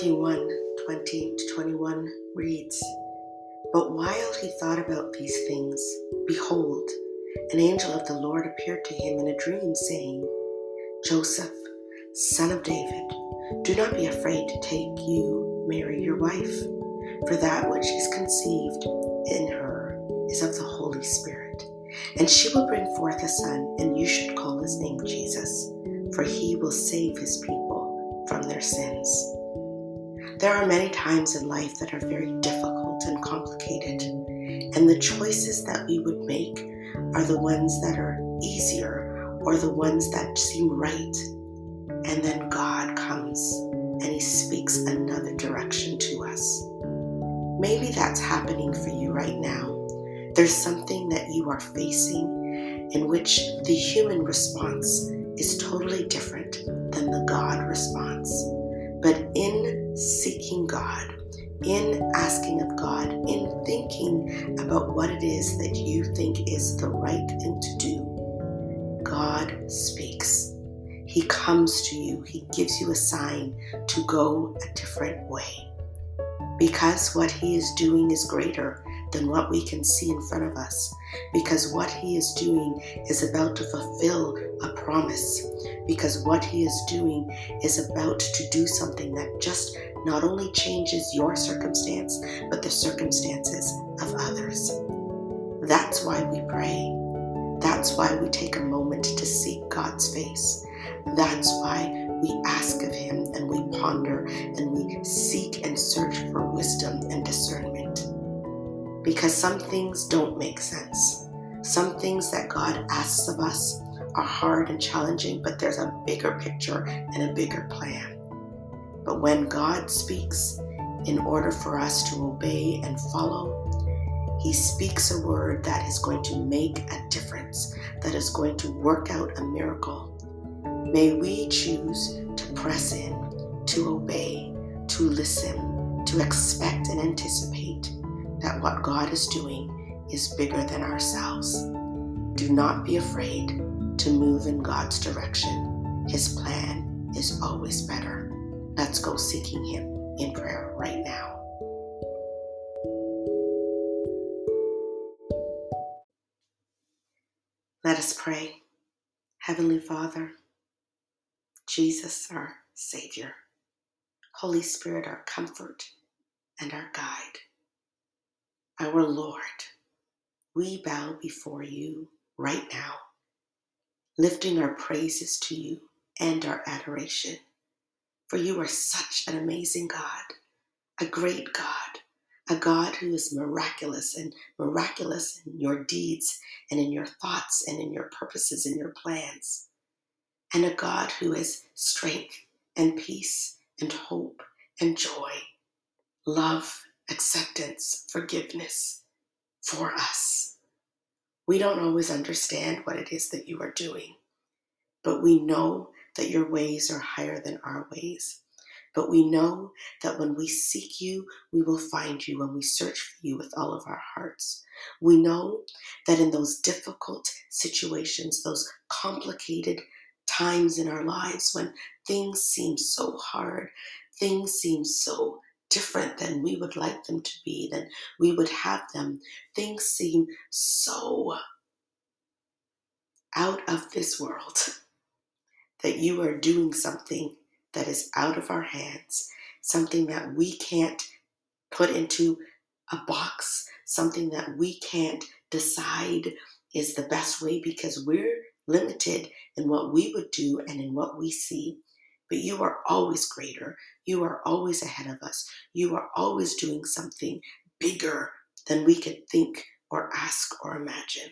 Matthew 1 20 to 21 reads, But while he thought about these things, behold, an angel of the Lord appeared to him in a dream, saying, Joseph, son of David, do not be afraid to take you, Mary, your wife, for that which is conceived in her is of the Holy Spirit. And she will bring forth a son, and you should call his name Jesus, for he will save his people from their sins. There are many times in life that are very difficult and complicated, and the choices that we would make are the ones that are easier or the ones that seem right. And then God comes and He speaks another direction to us. Maybe that's happening for you right now. There's something that you are facing in which the human response is totally different than the God response. But in seeking God, in asking of God, in thinking about what it is that you think is the right thing to do, God speaks. He comes to you, He gives you a sign to go a different way. Because what He is doing is greater than what we can see in front of us. Because what He is doing is about to fulfill a promise. Because what He is doing is about to do something that just not only changes your circumstance, but the circumstances of others. That's why we pray. That's why we take a moment to seek God's face. That's why Because some things don't make sense. Some things that God asks of us are hard and challenging, but there's a bigger picture and a bigger plan. But when God speaks, in order for us to obey and follow, He speaks a word that is going to make a difference, that is going to work out a miracle. May we choose to press in, to obey, to listen, to expect and anticipate that what God is doing is bigger than ourselves. Do not be afraid to move in God's direction. His plan is always better. Let's go seeking Him in prayer right now. Let us pray. Heavenly Father, Jesus, our Savior, Holy Spirit, our comfort and our guide, our Lord, we bow before you right now, lifting our praises to you and our adoration. For you are such an amazing God, a great God, a God who is miraculous and miraculous in your deeds and in your thoughts and in your purposes and your plans, and a God who is strength and peace and hope and joy, love, acceptance, forgiveness for us. We don't always understand what it is that you are doing, but we know that your ways are higher than our ways. But we know that when we seek you, we will find you when we search for you with all of our hearts. We know that in those difficult situations, those complicated times in our lives when things seem so hard, things seem so different than we would like them to be, than we would have them, things seem so out of this world that you are doing something that is out of our hands, something that we can't put into a box, something that we can't decide is the best way because we're limited in what we would do and in what we see. But you are always greater. You are always ahead of us. You are always doing something bigger than we could think or ask or imagine.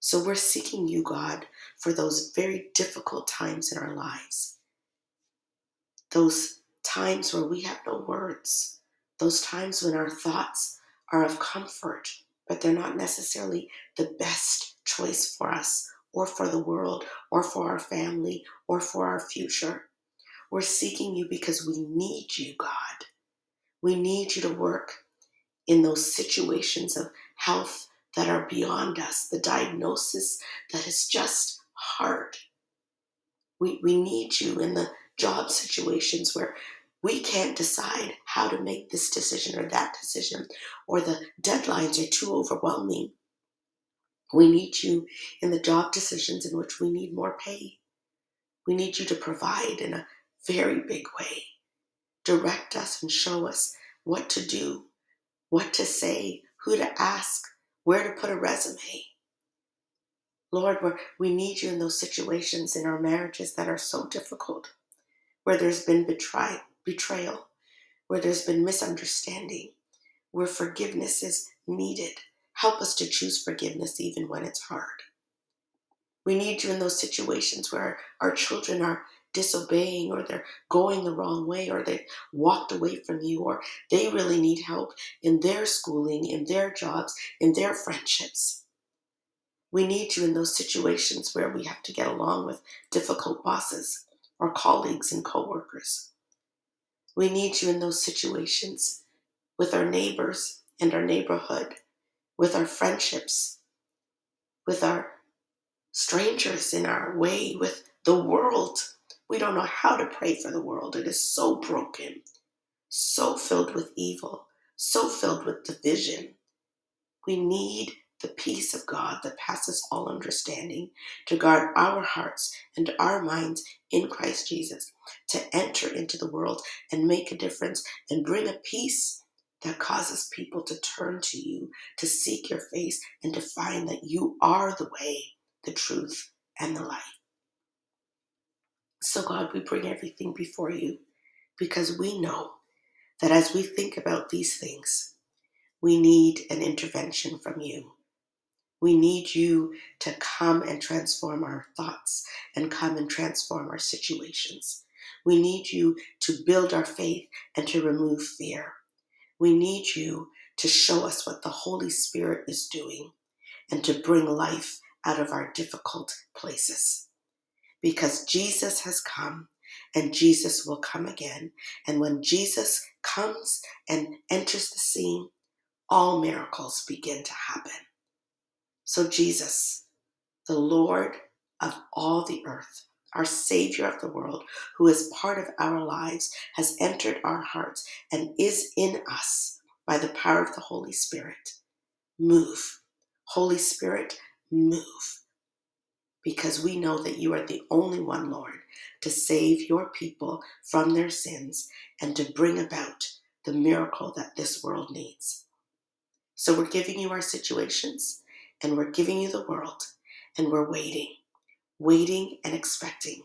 So we're seeking you, God, for those very difficult times in our lives. Those times where we have no words. Those times when our thoughts are of comfort, but they're not necessarily the best choice for us or for the world or for our family or for our future. We're seeking you because we need you, God. We need you to work in those situations of health that are beyond us, the diagnosis that is just hard. We, we need you in the job situations where we can't decide how to make this decision or that decision, or the deadlines are too overwhelming. We need you in the job decisions in which we need more pay. We need you to provide in a very big way. Direct us and show us what to do, what to say, who to ask, where to put a resume. Lord, we need you in those situations in our marriages that are so difficult, where there's been betray, betrayal, where there's been misunderstanding, where forgiveness is needed. Help us to choose forgiveness even when it's hard. We need you in those situations where our children are disobeying or they're going the wrong way or they've walked away from you or they really need help in their schooling, in their jobs, in their friendships. We need you in those situations where we have to get along with difficult bosses or colleagues and coworkers. We need you in those situations with our neighbors and our neighborhood, with our friendships, with our strangers in our way, with the world. We don't know how to pray for the world. It is so broken, so filled with evil, so filled with division. We need the peace of God that passes all understanding to guard our hearts and our minds in Christ Jesus, to enter into the world and make a difference and bring a peace that causes people to turn to you, to seek your face, and to find that you are the way, the truth, and the light. So, God, we bring everything before you because we know that as we think about these things, we need an intervention from you. We need you to come and transform our thoughts and come and transform our situations. We need you to build our faith and to remove fear. We need you to show us what the Holy Spirit is doing and to bring life out of our difficult places. Because Jesus has come and Jesus will come again. And when Jesus comes and enters the scene, all miracles begin to happen. So, Jesus, the Lord of all the earth, our Savior of the world, who is part of our lives, has entered our hearts and is in us by the power of the Holy Spirit. Move. Holy Spirit, move. Because we know that you are the only one, Lord, to save your people from their sins and to bring about the miracle that this world needs. So we're giving you our situations and we're giving you the world and we're waiting, waiting and expecting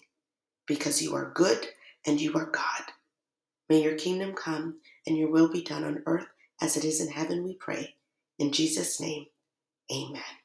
because you are good and you are God. May your kingdom come and your will be done on earth as it is in heaven, we pray. In Jesus' name, amen.